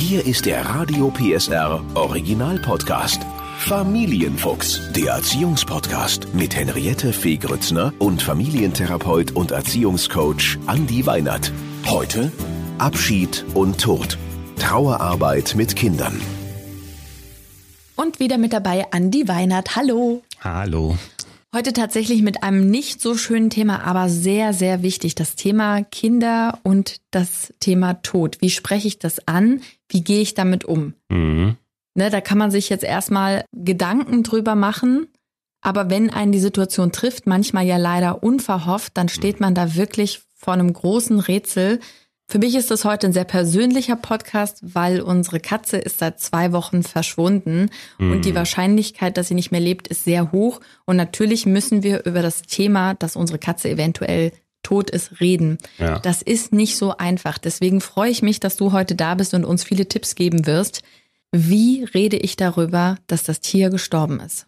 Hier ist der Radio PSR Original Podcast. Familienfuchs, der Erziehungspodcast mit Henriette Fee Grützner und Familientherapeut und Erziehungscoach Andi Weinert. Heute Abschied und Tod. Trauerarbeit mit Kindern. Und wieder mit dabei Andi Weinert. Hallo. Hallo. Heute tatsächlich mit einem nicht so schönen Thema, aber sehr, sehr wichtig. Das Thema Kinder und das Thema Tod. Wie spreche ich das an? Wie gehe ich damit um? Mhm. Ne, da kann man sich jetzt erstmal Gedanken drüber machen. Aber wenn einen die Situation trifft, manchmal ja leider unverhofft, dann steht man da wirklich vor einem großen Rätsel. Für mich ist das heute ein sehr persönlicher Podcast, weil unsere Katze ist seit zwei Wochen verschwunden mhm. und die mhm. Wahrscheinlichkeit, dass sie nicht mehr lebt, ist sehr hoch. Und natürlich müssen wir über das Thema, dass unsere Katze eventuell tot ist, reden. Ja. Das ist nicht so einfach. Deswegen freue ich mich, dass du heute da bist und uns viele Tipps geben wirst. Wie rede ich darüber, dass das Tier gestorben ist?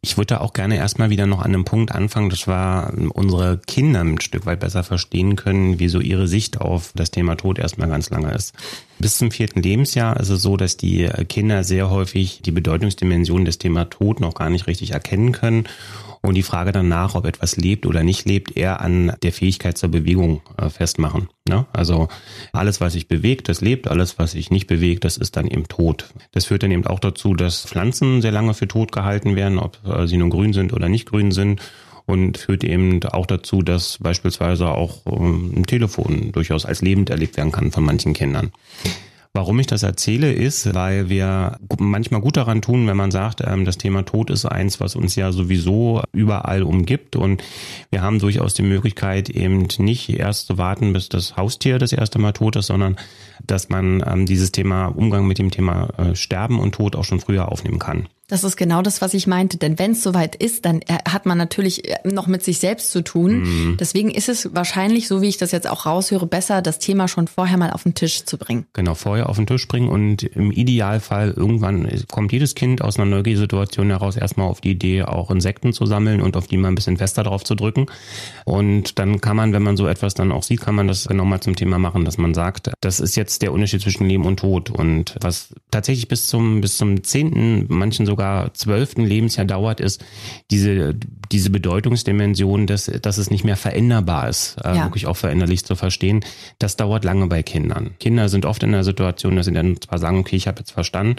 Ich würde auch gerne erstmal wieder noch an einem Punkt anfangen, das war unsere Kinder ein Stück weit besser verstehen können, wieso ihre Sicht auf das Thema Tod erstmal ganz lange ist. Bis zum vierten Lebensjahr ist es so, dass die Kinder sehr häufig die Bedeutungsdimension des Thema Tod noch gar nicht richtig erkennen können und die Frage danach, ob etwas lebt oder nicht lebt, eher an der Fähigkeit zur Bewegung äh, festmachen. Ne? Also alles, was sich bewegt, das lebt, alles, was sich nicht bewegt, das ist dann eben tot. Das führt dann eben auch dazu, dass Pflanzen sehr lange für tot gehalten werden, ob äh, sie nun grün sind oder nicht grün sind und führt eben auch dazu, dass beispielsweise auch ähm, ein Telefon durchaus als lebend erlebt werden kann von manchen Kindern. Warum ich das erzähle, ist, weil wir manchmal gut daran tun, wenn man sagt, ähm, das Thema Tod ist eins, was uns ja sowieso überall umgibt und wir haben durchaus die Möglichkeit, eben nicht erst zu warten, bis das Haustier das erste Mal tot ist, sondern dass man ähm, dieses Thema Umgang mit dem Thema äh, Sterben und Tod auch schon früher aufnehmen kann. Das ist genau das, was ich meinte. Denn wenn es soweit ist, dann äh, hat man natürlich äh, noch mit sich selbst zu tun. Mhm. Deswegen ist es wahrscheinlich, so wie ich das jetzt auch raushöre, besser, das Thema schon vorher mal auf den Tisch zu bringen. Genau, vorher auf den Tisch bringen und im Idealfall irgendwann kommt jedes Kind aus einer Neugiersituation heraus erstmal auf die Idee, auch Insekten zu sammeln und auf die mal ein bisschen fester drauf zu drücken. Und dann kann man, wenn man so etwas dann auch sieht, kann man das genau mal zum Thema machen, dass man sagt, das ist jetzt der Unterschied zwischen Leben und Tod. Und was tatsächlich bis zum, bis zum zehnten, manchen sogar sogar zwölften Lebensjahr dauert, ist diese, diese Bedeutungsdimension, dass, dass es nicht mehr veränderbar ist, äh, ja. wirklich auch veränderlich zu verstehen. Das dauert lange bei Kindern. Kinder sind oft in der Situation, dass sie dann zwar sagen, okay, ich habe jetzt verstanden,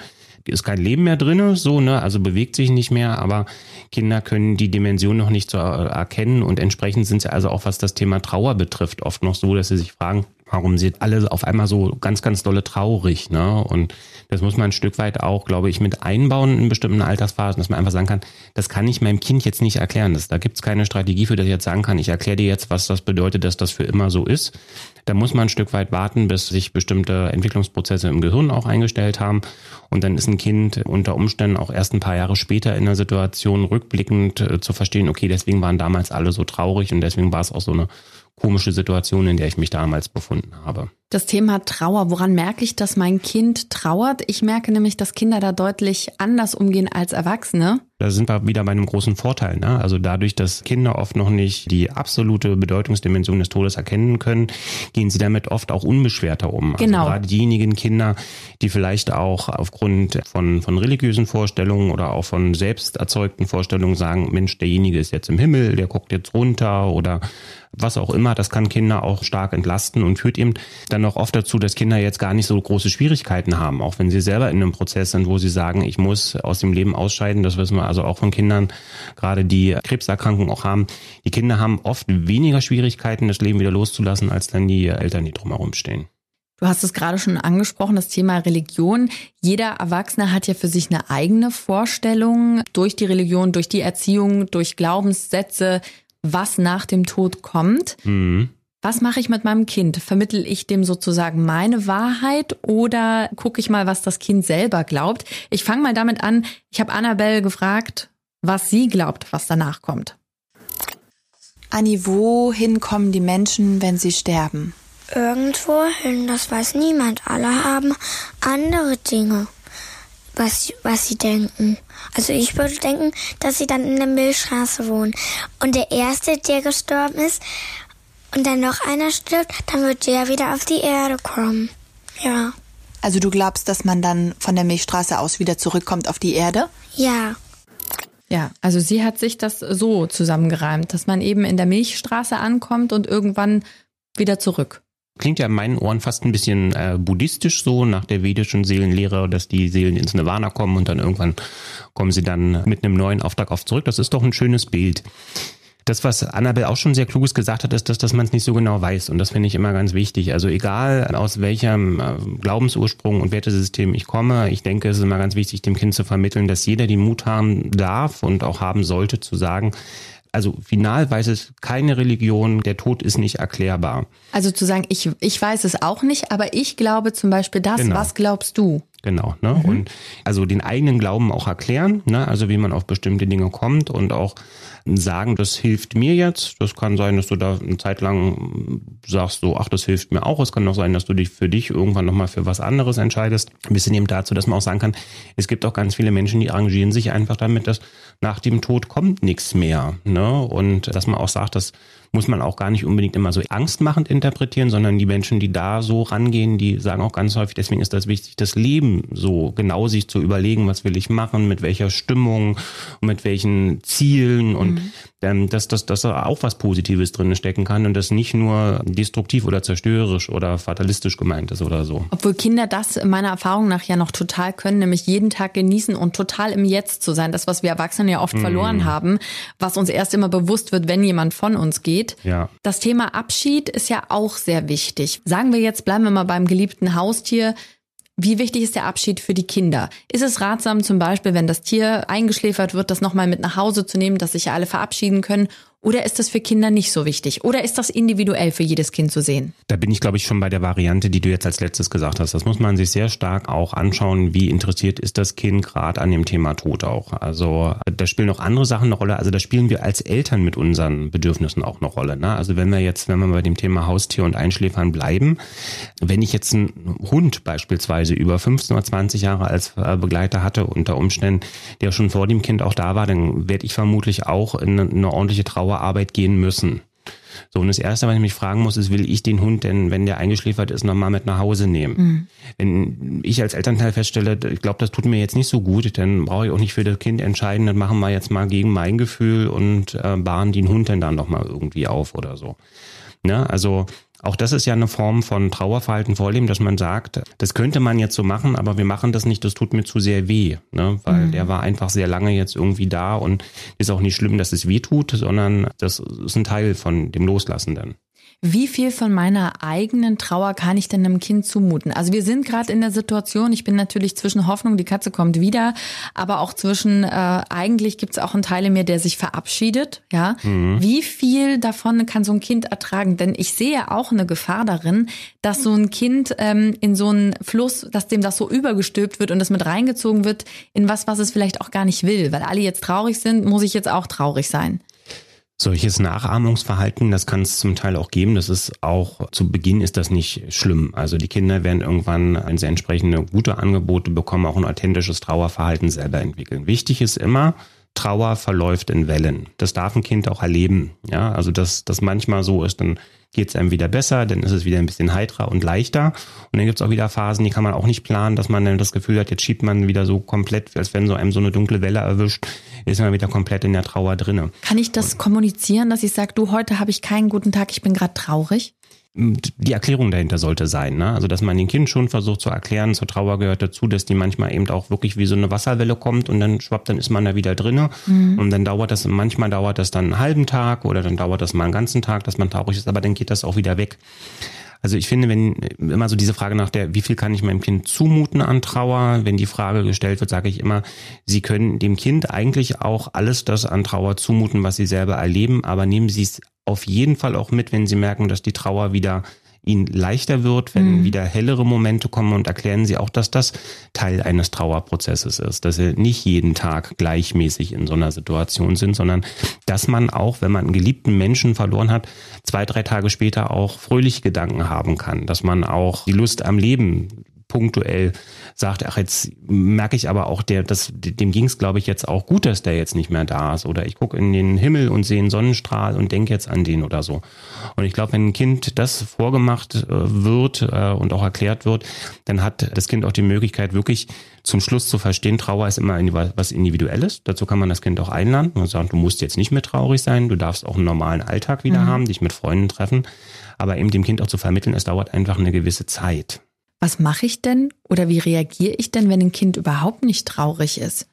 ist kein Leben mehr drinne, so, ne, also bewegt sich nicht mehr, aber Kinder können die Dimension noch nicht so erkennen und entsprechend sind sie also auch, was das Thema Trauer betrifft, oft noch so, dass sie sich fragen, warum sind alle auf einmal so ganz, ganz dolle traurig, ne, und das muss man ein Stück weit auch, glaube ich, mit einbauen in bestimmten Altersphasen, dass man einfach sagen kann, das kann ich meinem Kind jetzt nicht erklären. Das, da gibt es keine Strategie, für das ich jetzt sagen kann, ich erkläre dir jetzt, was das bedeutet, dass das für immer so ist. Da muss man ein Stück weit warten, bis sich bestimmte Entwicklungsprozesse im Gehirn auch eingestellt haben. Und dann ist ein Kind unter Umständen auch erst ein paar Jahre später in der Situation rückblickend äh, zu verstehen, okay, deswegen waren damals alle so traurig und deswegen war es auch so eine komische Situation, in der ich mich damals befunden habe. Das Thema Trauer, woran merke ich, dass mein Kind trauert? Ich merke nämlich, dass Kinder da deutlich anders umgehen als Erwachsene. Da sind wir wieder bei einem großen Vorteil. Ne? Also dadurch, dass Kinder oft noch nicht die absolute Bedeutungsdimension des Todes erkennen können, gehen sie damit oft auch unbeschwerter um. Also genau. Also gerade diejenigen Kinder, die vielleicht auch aufgrund von, von religiösen Vorstellungen oder auch von selbst erzeugten Vorstellungen sagen, Mensch, derjenige ist jetzt im Himmel, der guckt jetzt runter oder was auch immer, das kann Kinder auch stark entlasten und führt eben dann noch oft dazu, dass Kinder jetzt gar nicht so große Schwierigkeiten haben, auch wenn sie selber in einem Prozess sind, wo sie sagen, ich muss aus dem Leben ausscheiden. Das wissen wir also auch von Kindern, gerade die Krebserkrankungen auch haben. Die Kinder haben oft weniger Schwierigkeiten, das Leben wieder loszulassen, als dann die Eltern, die drumherum stehen. Du hast es gerade schon angesprochen, das Thema Religion. Jeder Erwachsene hat ja für sich eine eigene Vorstellung durch die Religion, durch die Erziehung, durch Glaubenssätze, was nach dem Tod kommt. Mhm. Was mache ich mit meinem Kind? Vermittel ich dem sozusagen meine Wahrheit oder gucke ich mal, was das Kind selber glaubt? Ich fange mal damit an. Ich habe Annabelle gefragt, was sie glaubt, was danach kommt. Anni, wohin kommen die Menschen, wenn sie sterben? Irgendwo hin, das weiß niemand. Alle haben andere Dinge, was, was sie denken. Also ich würde denken, dass sie dann in der Milchstraße wohnen. Und der Erste, der gestorben ist, und dann noch einer stirbt, dann wird der wieder auf die Erde kommen. Ja. Also du glaubst, dass man dann von der Milchstraße aus wieder zurückkommt auf die Erde? Ja. Ja, also sie hat sich das so zusammengereimt, dass man eben in der Milchstraße ankommt und irgendwann wieder zurück. Klingt ja in meinen Ohren fast ein bisschen äh, buddhistisch so, nach der vedischen Seelenlehre, dass die Seelen ins Nirvana kommen und dann irgendwann kommen sie dann mit einem neuen Auftrag auf zurück. Das ist doch ein schönes Bild. Das, was Annabelle auch schon sehr kluges gesagt hat, ist, dass, dass man es nicht so genau weiß. Und das finde ich immer ganz wichtig. Also egal aus welchem äh, Glaubensursprung und Wertesystem ich komme, ich denke, es ist immer ganz wichtig, dem Kind zu vermitteln, dass jeder den Mut haben darf und auch haben sollte zu sagen, also final weiß es keine Religion, der Tod ist nicht erklärbar. Also zu sagen, ich, ich weiß es auch nicht, aber ich glaube zum Beispiel das, genau. was glaubst du? Genau, ne? Mhm. Und also den eigenen Glauben auch erklären, ne? Also wie man auf bestimmte Dinge kommt und auch sagen, das hilft mir jetzt. Das kann sein, dass du da eine Zeit lang sagst, so, ach, das hilft mir auch. Es kann auch sein, dass du dich für dich irgendwann nochmal für was anderes entscheidest. Ein bisschen eben dazu, dass man auch sagen kann, es gibt auch ganz viele Menschen, die arrangieren sich einfach damit, dass nach dem Tod kommt nichts mehr. Ne? Und dass man auch sagt, dass muss man auch gar nicht unbedingt immer so angstmachend interpretieren, sondern die Menschen, die da so rangehen, die sagen auch ganz häufig, deswegen ist das wichtig, das Leben so genau sich zu überlegen, was will ich machen, mit welcher Stimmung und mit welchen Zielen und mhm. ähm, dass, dass, dass da auch was Positives drin stecken kann und das nicht nur destruktiv oder zerstörerisch oder fatalistisch gemeint ist oder so. Obwohl Kinder das meiner Erfahrung nach ja noch total können, nämlich jeden Tag genießen und total im Jetzt zu sein. Das, was wir Erwachsenen ja oft mhm. verloren haben, was uns erst immer bewusst wird, wenn jemand von uns geht geht. Ja. Das Thema Abschied ist ja auch sehr wichtig. Sagen wir jetzt, bleiben wir mal beim geliebten Haustier. Wie wichtig ist der Abschied für die Kinder? Ist es ratsam, zum Beispiel, wenn das Tier eingeschläfert wird, das nochmal mit nach Hause zu nehmen, dass sich ja alle verabschieden können? Oder ist das für Kinder nicht so wichtig? Oder ist das individuell für jedes Kind zu sehen? Da bin ich, glaube ich, schon bei der Variante, die du jetzt als letztes gesagt hast. Das muss man sich sehr stark auch anschauen, wie interessiert ist das Kind gerade an dem Thema Tod auch. Also da spielen noch andere Sachen eine Rolle. Also da spielen wir als Eltern mit unseren Bedürfnissen auch eine Rolle. Ne? Also wenn wir jetzt, wenn wir bei dem Thema Haustier und Einschläfern bleiben, wenn ich jetzt einen Hund beispielsweise über 15 oder 20 Jahre als äh, Begleiter hatte, unter Umständen, der schon vor dem Kind auch da war, dann werde ich vermutlich auch in eine ordentliche Trauer Arbeit gehen müssen. So, und das Erste, was ich mich fragen muss, ist, will ich den Hund denn, wenn der eingeschläfert ist, nochmal mit nach Hause nehmen? Mhm. Wenn ich als Elternteil feststelle, ich glaube, das tut mir jetzt nicht so gut, dann brauche ich auch nicht für das Kind entscheiden, dann machen wir jetzt mal gegen mein Gefühl und äh, bahnen den Hund dann dann nochmal irgendwie auf oder so. Ne? Also auch das ist ja eine Form von Trauerverhalten vorleben, dass man sagt, das könnte man jetzt so machen, aber wir machen das nicht, das tut mir zu sehr weh, ne? weil mhm. der war einfach sehr lange jetzt irgendwie da und ist auch nicht schlimm, dass es weh tut, sondern das ist ein Teil von dem Loslassenden. Wie viel von meiner eigenen Trauer kann ich denn einem Kind zumuten? Also wir sind gerade in der Situation, ich bin natürlich zwischen Hoffnung, die Katze kommt wieder, aber auch zwischen, äh, eigentlich gibt es auch einen Teil in mir, der sich verabschiedet. Ja, mhm. Wie viel davon kann so ein Kind ertragen? Denn ich sehe auch eine Gefahr darin, dass so ein Kind ähm, in so einen Fluss, dass dem das so übergestülpt wird und das mit reingezogen wird in was, was es vielleicht auch gar nicht will. Weil alle jetzt traurig sind, muss ich jetzt auch traurig sein. Solches Nachahmungsverhalten, das kann es zum Teil auch geben. Das ist auch, zu Beginn ist das nicht schlimm. Also die Kinder werden irgendwann, wenn sie entsprechende gute Angebote bekommen, auch ein authentisches Trauerverhalten selber entwickeln. Wichtig ist immer, Trauer verläuft in Wellen. Das darf ein Kind auch erleben. Ja, also dass das manchmal so ist, dann geht es einem wieder besser, dann ist es wieder ein bisschen heiterer und leichter. Und dann gibt es auch wieder Phasen, die kann man auch nicht planen, dass man dann das Gefühl hat, jetzt schiebt man wieder so komplett, als wenn so einem so eine dunkle Welle erwischt, ist man wieder komplett in der Trauer drinne. Kann ich das und, kommunizieren, dass ich sage, du, heute habe ich keinen guten Tag, ich bin gerade traurig? die Erklärung dahinter sollte sein. Ne? Also, dass man den Kind schon versucht zu erklären, zur Trauer gehört dazu, dass die manchmal eben auch wirklich wie so eine Wasserwelle kommt und dann schwappt, dann ist man da wieder drinne. Mhm. Und dann dauert das, manchmal dauert das dann einen halben Tag oder dann dauert das mal einen ganzen Tag, dass man traurig ist, aber dann geht das auch wieder weg. Also ich finde, wenn immer so diese Frage nach der, wie viel kann ich meinem Kind zumuten an Trauer, wenn die Frage gestellt wird, sage ich immer, Sie können dem Kind eigentlich auch alles das an Trauer zumuten, was Sie selber erleben, aber nehmen Sie es auf jeden Fall auch mit, wenn Sie merken, dass die Trauer wieder ihnen leichter wird, wenn mhm. wieder hellere Momente kommen und erklären sie auch, dass das Teil eines Trauerprozesses ist, dass sie nicht jeden Tag gleichmäßig in so einer Situation sind, sondern dass man auch, wenn man einen geliebten Menschen verloren hat, zwei, drei Tage später auch fröhliche Gedanken haben kann, dass man auch die Lust am Leben punktuell sagt, ach, jetzt merke ich aber auch, der, das, dem ging es, glaube ich, jetzt auch gut, dass der jetzt nicht mehr da ist. Oder ich gucke in den Himmel und sehe einen Sonnenstrahl und denke jetzt an den oder so. Und ich glaube, wenn ein Kind das vorgemacht äh, wird äh, und auch erklärt wird, dann hat das Kind auch die Möglichkeit, wirklich zum Schluss zu verstehen, Trauer ist immer was Individuelles. Dazu kann man das Kind auch einladen und sagen, du musst jetzt nicht mehr traurig sein, du darfst auch einen normalen Alltag wieder mhm. haben, dich mit Freunden treffen. Aber eben dem Kind auch zu vermitteln, es dauert einfach eine gewisse Zeit. Was mache ich denn oder wie reagiere ich denn, wenn ein Kind überhaupt nicht traurig ist?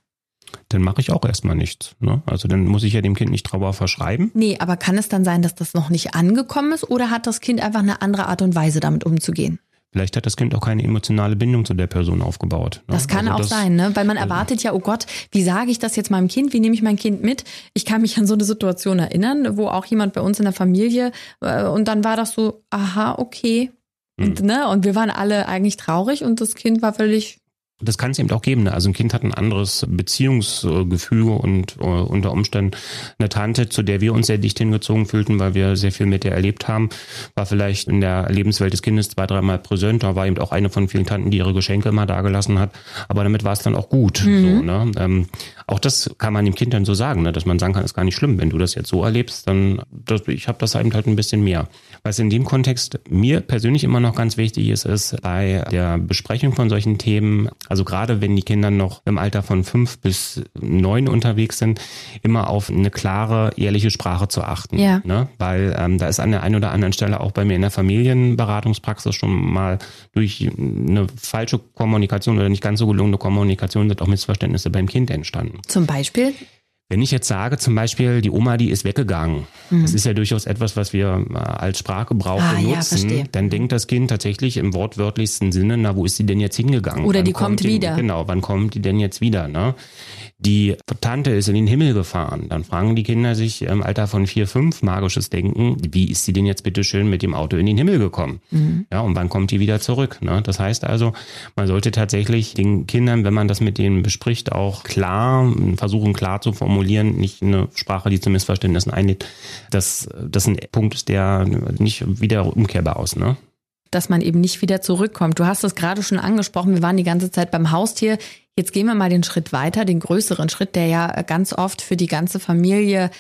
Dann mache ich auch erstmal nichts. Ne? Also dann muss ich ja dem Kind nicht Trauer verschreiben. Nee, aber kann es dann sein, dass das noch nicht angekommen ist oder hat das Kind einfach eine andere Art und Weise damit umzugehen? Vielleicht hat das Kind auch keine emotionale Bindung zu der Person aufgebaut. Ne? Das kann also auch das, sein, ne? Weil man also erwartet ja, oh Gott, wie sage ich das jetzt meinem Kind? Wie nehme ich mein Kind mit? Ich kann mich an so eine Situation erinnern, wo auch jemand bei uns in der Familie äh, und dann war das so, aha, okay. Mhm. Und, ne? und wir waren alle eigentlich traurig und das Kind war völlig das kann es eben auch geben. Ne? Also ein Kind hat ein anderes Beziehungsgefüge und uh, unter Umständen eine Tante, zu der wir uns sehr dicht hingezogen fühlten, weil wir sehr viel mit der erlebt haben, war vielleicht in der Lebenswelt des Kindes zwei, dreimal präsent. Da war eben auch eine von vielen Tanten, die ihre Geschenke immer dagelassen hat. Aber damit war es dann auch gut. Mhm. So, ne? ähm, auch das kann man dem Kind dann so sagen, ne? dass man sagen kann, ist gar nicht schlimm. Wenn du das jetzt so erlebst, dann das, ich habe das eben halt ein bisschen mehr. Was in dem Kontext mir persönlich immer noch ganz wichtig ist, ist bei der Besprechung von solchen Themen also gerade wenn die Kinder noch im Alter von fünf bis neun unterwegs sind, immer auf eine klare, ehrliche Sprache zu achten. Ja. Ne? Weil ähm, da ist an der einen oder anderen Stelle auch bei mir in der Familienberatungspraxis schon mal durch eine falsche Kommunikation oder nicht ganz so gelungene Kommunikation sind auch Missverständnisse beim Kind entstanden. Zum Beispiel? Wenn ich jetzt sage, zum Beispiel, die Oma, die ist weggegangen, mhm. das ist ja durchaus etwas, was wir äh, als Sprachgebrauch ah, benutzen, ja, dann denkt das Kind tatsächlich im wortwörtlichsten Sinne, na, wo ist sie denn jetzt hingegangen? Oder wann die kommt, kommt wieder. genau, wann kommt die denn jetzt wieder? Ne? die Tante ist in den Himmel gefahren. Dann fragen die Kinder sich im Alter von vier, fünf magisches Denken, wie ist sie denn jetzt bitte schön mit dem Auto in den Himmel gekommen? Mhm. Ja, und wann kommt die wieder zurück? Ne? Das heißt also, man sollte tatsächlich den Kindern, wenn man das mit denen bespricht, auch klar versuchen, klar zu formulieren, nicht eine Sprache, die zu Missverständnissen einlädt, dass das ein Punkt ist, der nicht wieder umkehrbar aus, ne? dass man eben nicht wieder zurückkommt. Du hast es gerade schon angesprochen, wir waren die ganze Zeit beim Haustier. Jetzt gehen wir mal den Schritt weiter, den größeren Schritt, der ja ganz oft für die ganze Familie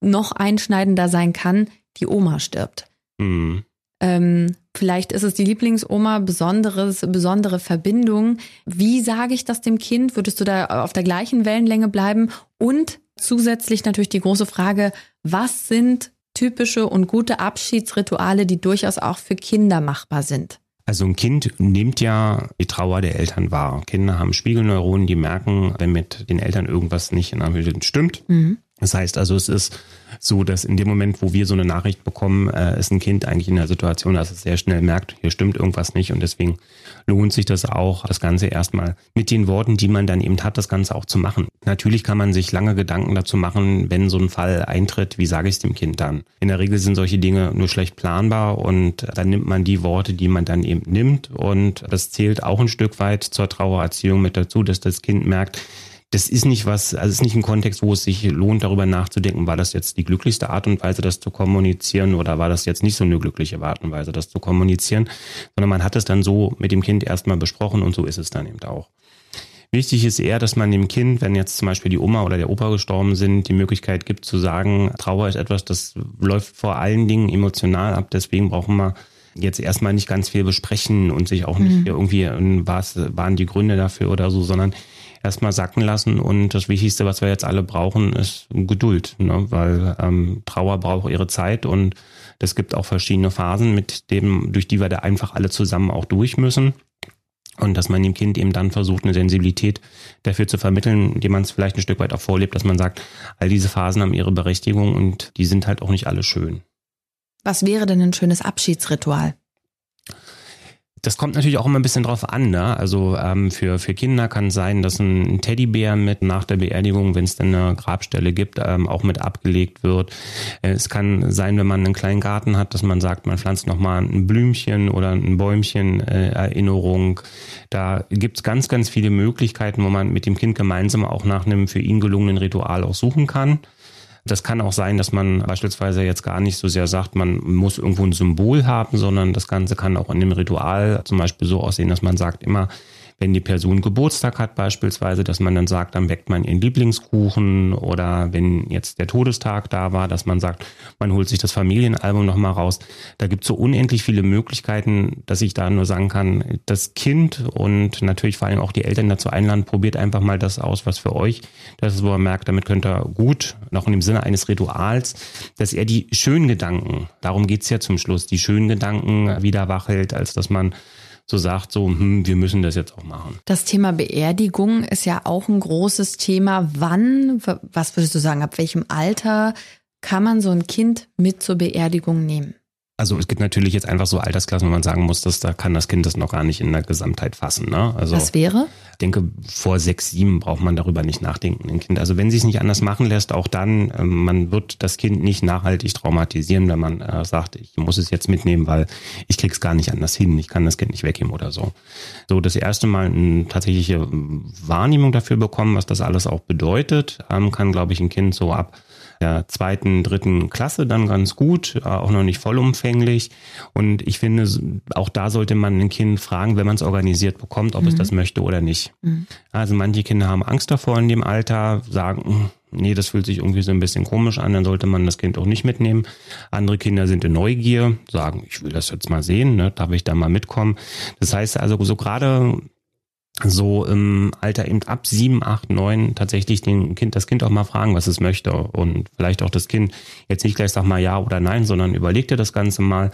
noch einschneidender sein kann. Die Oma stirbt. Mhm. Ähm, vielleicht ist es die Lieblingsoma, besonderes, besondere Verbindung. Wie sage ich das dem Kind? Würdest du da auf der gleichen Wellenlänge bleiben? Und zusätzlich natürlich die große Frage, was sind typische und gute Abschiedsrituale, die durchaus auch für Kinder machbar sind? Also ein Kind nimmt ja die Trauer der Eltern wahr. Kinder haben Spiegelneuronen, die merken, wenn mit den Eltern irgendwas nicht in Anführungszeichen stimmt. Mhm. Das heißt also, es ist so, dass in dem Moment, wo wir so eine Nachricht bekommen, äh, ist ein Kind eigentlich in der Situation, dass es sehr schnell merkt, hier stimmt irgendwas nicht und deswegen lohnt sich das auch, das Ganze erstmal mit den Worten, die man dann eben hat, das Ganze auch zu machen. Natürlich kann man sich lange Gedanken dazu machen, wenn so ein Fall eintritt, wie sage ich es dem Kind dann? In der Regel sind solche Dinge nur schlecht planbar und dann nimmt man die Worte, die man dann eben nimmt und das zählt auch ein Stück weit zur Trauererziehung mit dazu, dass das Kind merkt, das ist nicht was, also es ist nicht ein Kontext, wo es sich lohnt, darüber nachzudenken, war das jetzt die glücklichste Art und Weise, das zu kommunizieren oder war das jetzt nicht so eine glückliche Art und Weise, das zu kommunizieren, sondern man hat es dann so mit dem Kind erstmal besprochen und so ist es dann eben auch. Wichtig ist eher, dass man dem Kind, wenn jetzt zum Beispiel die Oma oder der Opa gestorben sind, die Möglichkeit gibt zu sagen, Trauer ist etwas, das läuft vor allen Dingen emotional ab, deswegen brauchen wir jetzt erstmal nicht ganz viel besprechen und sich auch nicht mhm. irgendwie, was waren die Gründe dafür oder so, sondern erstmal sacken lassen. Und das Wichtigste, was wir jetzt alle brauchen, ist Geduld, ne? weil ähm, Trauer braucht ihre Zeit und es gibt auch verschiedene Phasen, mit dem, durch die wir da einfach alle zusammen auch durch müssen. Und dass man dem Kind eben dann versucht, eine Sensibilität dafür zu vermitteln, indem man es vielleicht ein Stück weit auch vorlebt, dass man sagt, all diese Phasen haben ihre Berechtigung und die sind halt auch nicht alle schön. Was wäre denn ein schönes Abschiedsritual? Das kommt natürlich auch immer ein bisschen drauf an. Ne? Also ähm, für, für Kinder kann es sein, dass ein Teddybär mit nach der Beerdigung, wenn es denn eine Grabstelle gibt, ähm, auch mit abgelegt wird. Es kann sein, wenn man einen kleinen Garten hat, dass man sagt, man pflanzt nochmal ein Blümchen oder ein Bäumchen äh, Erinnerung. Da gibt's ganz, ganz viele Möglichkeiten, wo man mit dem Kind gemeinsam auch nach einem für ihn gelungenen Ritual auch suchen kann. Das kann auch sein, dass man beispielsweise jetzt gar nicht so sehr sagt, man muss irgendwo ein Symbol haben, sondern das Ganze kann auch in dem Ritual zum Beispiel so aussehen, dass man sagt immer, wenn die Person Geburtstag hat beispielsweise, dass man dann sagt, dann weckt man ihren Lieblingskuchen oder wenn jetzt der Todestag da war, dass man sagt, man holt sich das Familienalbum nochmal raus. Da gibt es so unendlich viele Möglichkeiten, dass ich da nur sagen kann, das Kind und natürlich vor allem auch die Eltern dazu einladen, probiert einfach mal das aus, was für euch, das ist, wo er merkt, damit könnt ihr gut, noch in dem Sinne eines Rituals, dass er die schönen Gedanken, darum geht's ja zum Schluss, die schönen Gedanken wieder wachhält, als dass man so sagt, so, hm, wir müssen das jetzt auch machen. Das Thema Beerdigung ist ja auch ein großes Thema. Wann, was würdest du sagen, ab welchem Alter kann man so ein Kind mit zur Beerdigung nehmen? Also es gibt natürlich jetzt einfach so Altersklassen, wo man sagen muss, dass da kann das Kind das noch gar nicht in der Gesamtheit fassen. Ne? Also Was wäre? Ich denke, vor sechs, sieben braucht man darüber nicht nachdenken, ein Kind. Also wenn sie es nicht anders machen lässt, auch dann, äh, man wird das Kind nicht nachhaltig traumatisieren, wenn man äh, sagt, ich muss es jetzt mitnehmen, weil ich krieg's gar nicht anders hin, ich kann das Kind nicht weggeben oder so. So das erste Mal eine tatsächliche Wahrnehmung dafür bekommen, was das alles auch bedeutet, ähm, kann, glaube ich, ein Kind so ab der zweiten, dritten Klasse dann ganz gut, äh, auch noch nicht vollumfänglich. Und ich finde, auch da sollte man ein Kind fragen, wenn man es organisiert bekommt, ob mhm. es das möchte oder nicht. Mhm. Also manche Kinder haben Angst davor in dem Alter, sagen, hm, nee, das fühlt sich irgendwie so ein bisschen komisch an, dann sollte man das Kind auch nicht mitnehmen. Andere Kinder sind in Neugier, sagen, ich will das jetzt mal sehen, ne, darf ich da mal mitkommen. Das heißt also, so gerade so im Alter eben ab sieben, acht, neun tatsächlich den Kind, das Kind auch mal fragen, was es möchte. Und vielleicht auch das Kind jetzt nicht gleich sag mal ja oder nein, sondern überlegt dir das Ganze mal.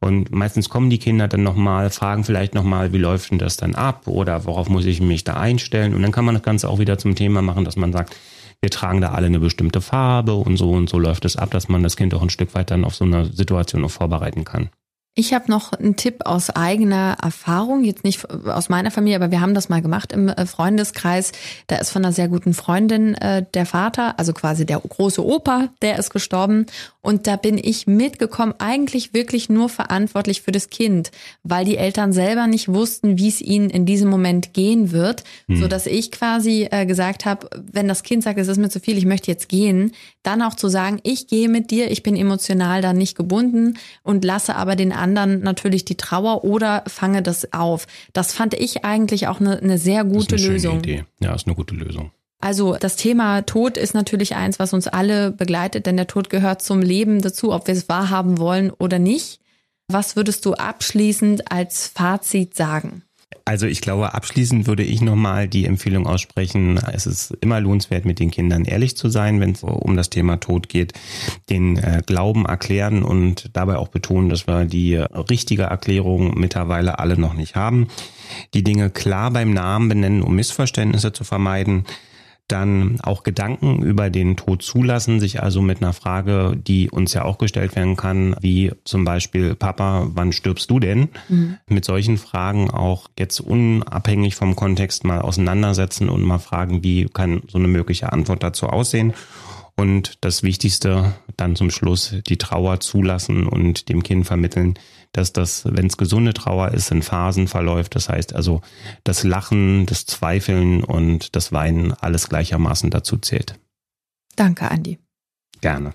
Und meistens kommen die Kinder dann nochmal, fragen vielleicht nochmal, wie läuft denn das dann ab oder worauf muss ich mich da einstellen? Und dann kann man das Ganze auch wieder zum Thema machen, dass man sagt, wir tragen da alle eine bestimmte Farbe und so und so läuft es ab, dass man das Kind auch ein Stück weit dann auf so eine Situation auch vorbereiten kann. Ich habe noch einen Tipp aus eigener Erfahrung, jetzt nicht aus meiner Familie, aber wir haben das mal gemacht im äh, Freundeskreis. Da ist von einer sehr guten Freundin äh, der Vater, also quasi der große Opa, der ist gestorben. Und da bin ich mitgekommen, eigentlich wirklich nur verantwortlich für das Kind, weil die Eltern selber nicht wussten, wie es ihnen in diesem Moment gehen wird, hm. so dass ich quasi äh, gesagt habe, wenn das Kind sagt, es ist mir zu viel, ich möchte jetzt gehen, dann auch zu sagen, ich gehe mit dir, ich bin emotional da nicht gebunden und lasse aber den anderen natürlich die Trauer oder fange das auf. Das fand ich eigentlich auch eine, eine sehr gute das ist eine Lösung. Idee. Ja, ist eine gute Lösung. Also das Thema Tod ist natürlich eins, was uns alle begleitet, denn der Tod gehört zum Leben dazu, ob wir es wahrhaben wollen oder nicht. Was würdest du abschließend als Fazit sagen? Also ich glaube, abschließend würde ich nochmal die Empfehlung aussprechen, es ist immer lohnenswert, mit den Kindern ehrlich zu sein, wenn es um das Thema Tod geht, den äh, Glauben erklären und dabei auch betonen, dass wir die richtige Erklärung mittlerweile alle noch nicht haben. Die Dinge klar beim Namen benennen, um Missverständnisse zu vermeiden dann auch Gedanken über den Tod zulassen, sich also mit einer Frage, die uns ja auch gestellt werden kann, wie zum Beispiel, Papa, wann stirbst du denn? Mhm. Mit solchen Fragen auch jetzt unabhängig vom Kontext mal auseinandersetzen und mal fragen, wie kann so eine mögliche Antwort dazu aussehen? Und das Wichtigste dann zum Schluss, die Trauer zulassen und dem Kind vermitteln, dass das, wenn es gesunde Trauer ist, in Phasen verläuft. Das heißt also, das Lachen, das Zweifeln und das Weinen alles gleichermaßen dazu zählt. Danke, Andi. Gerne.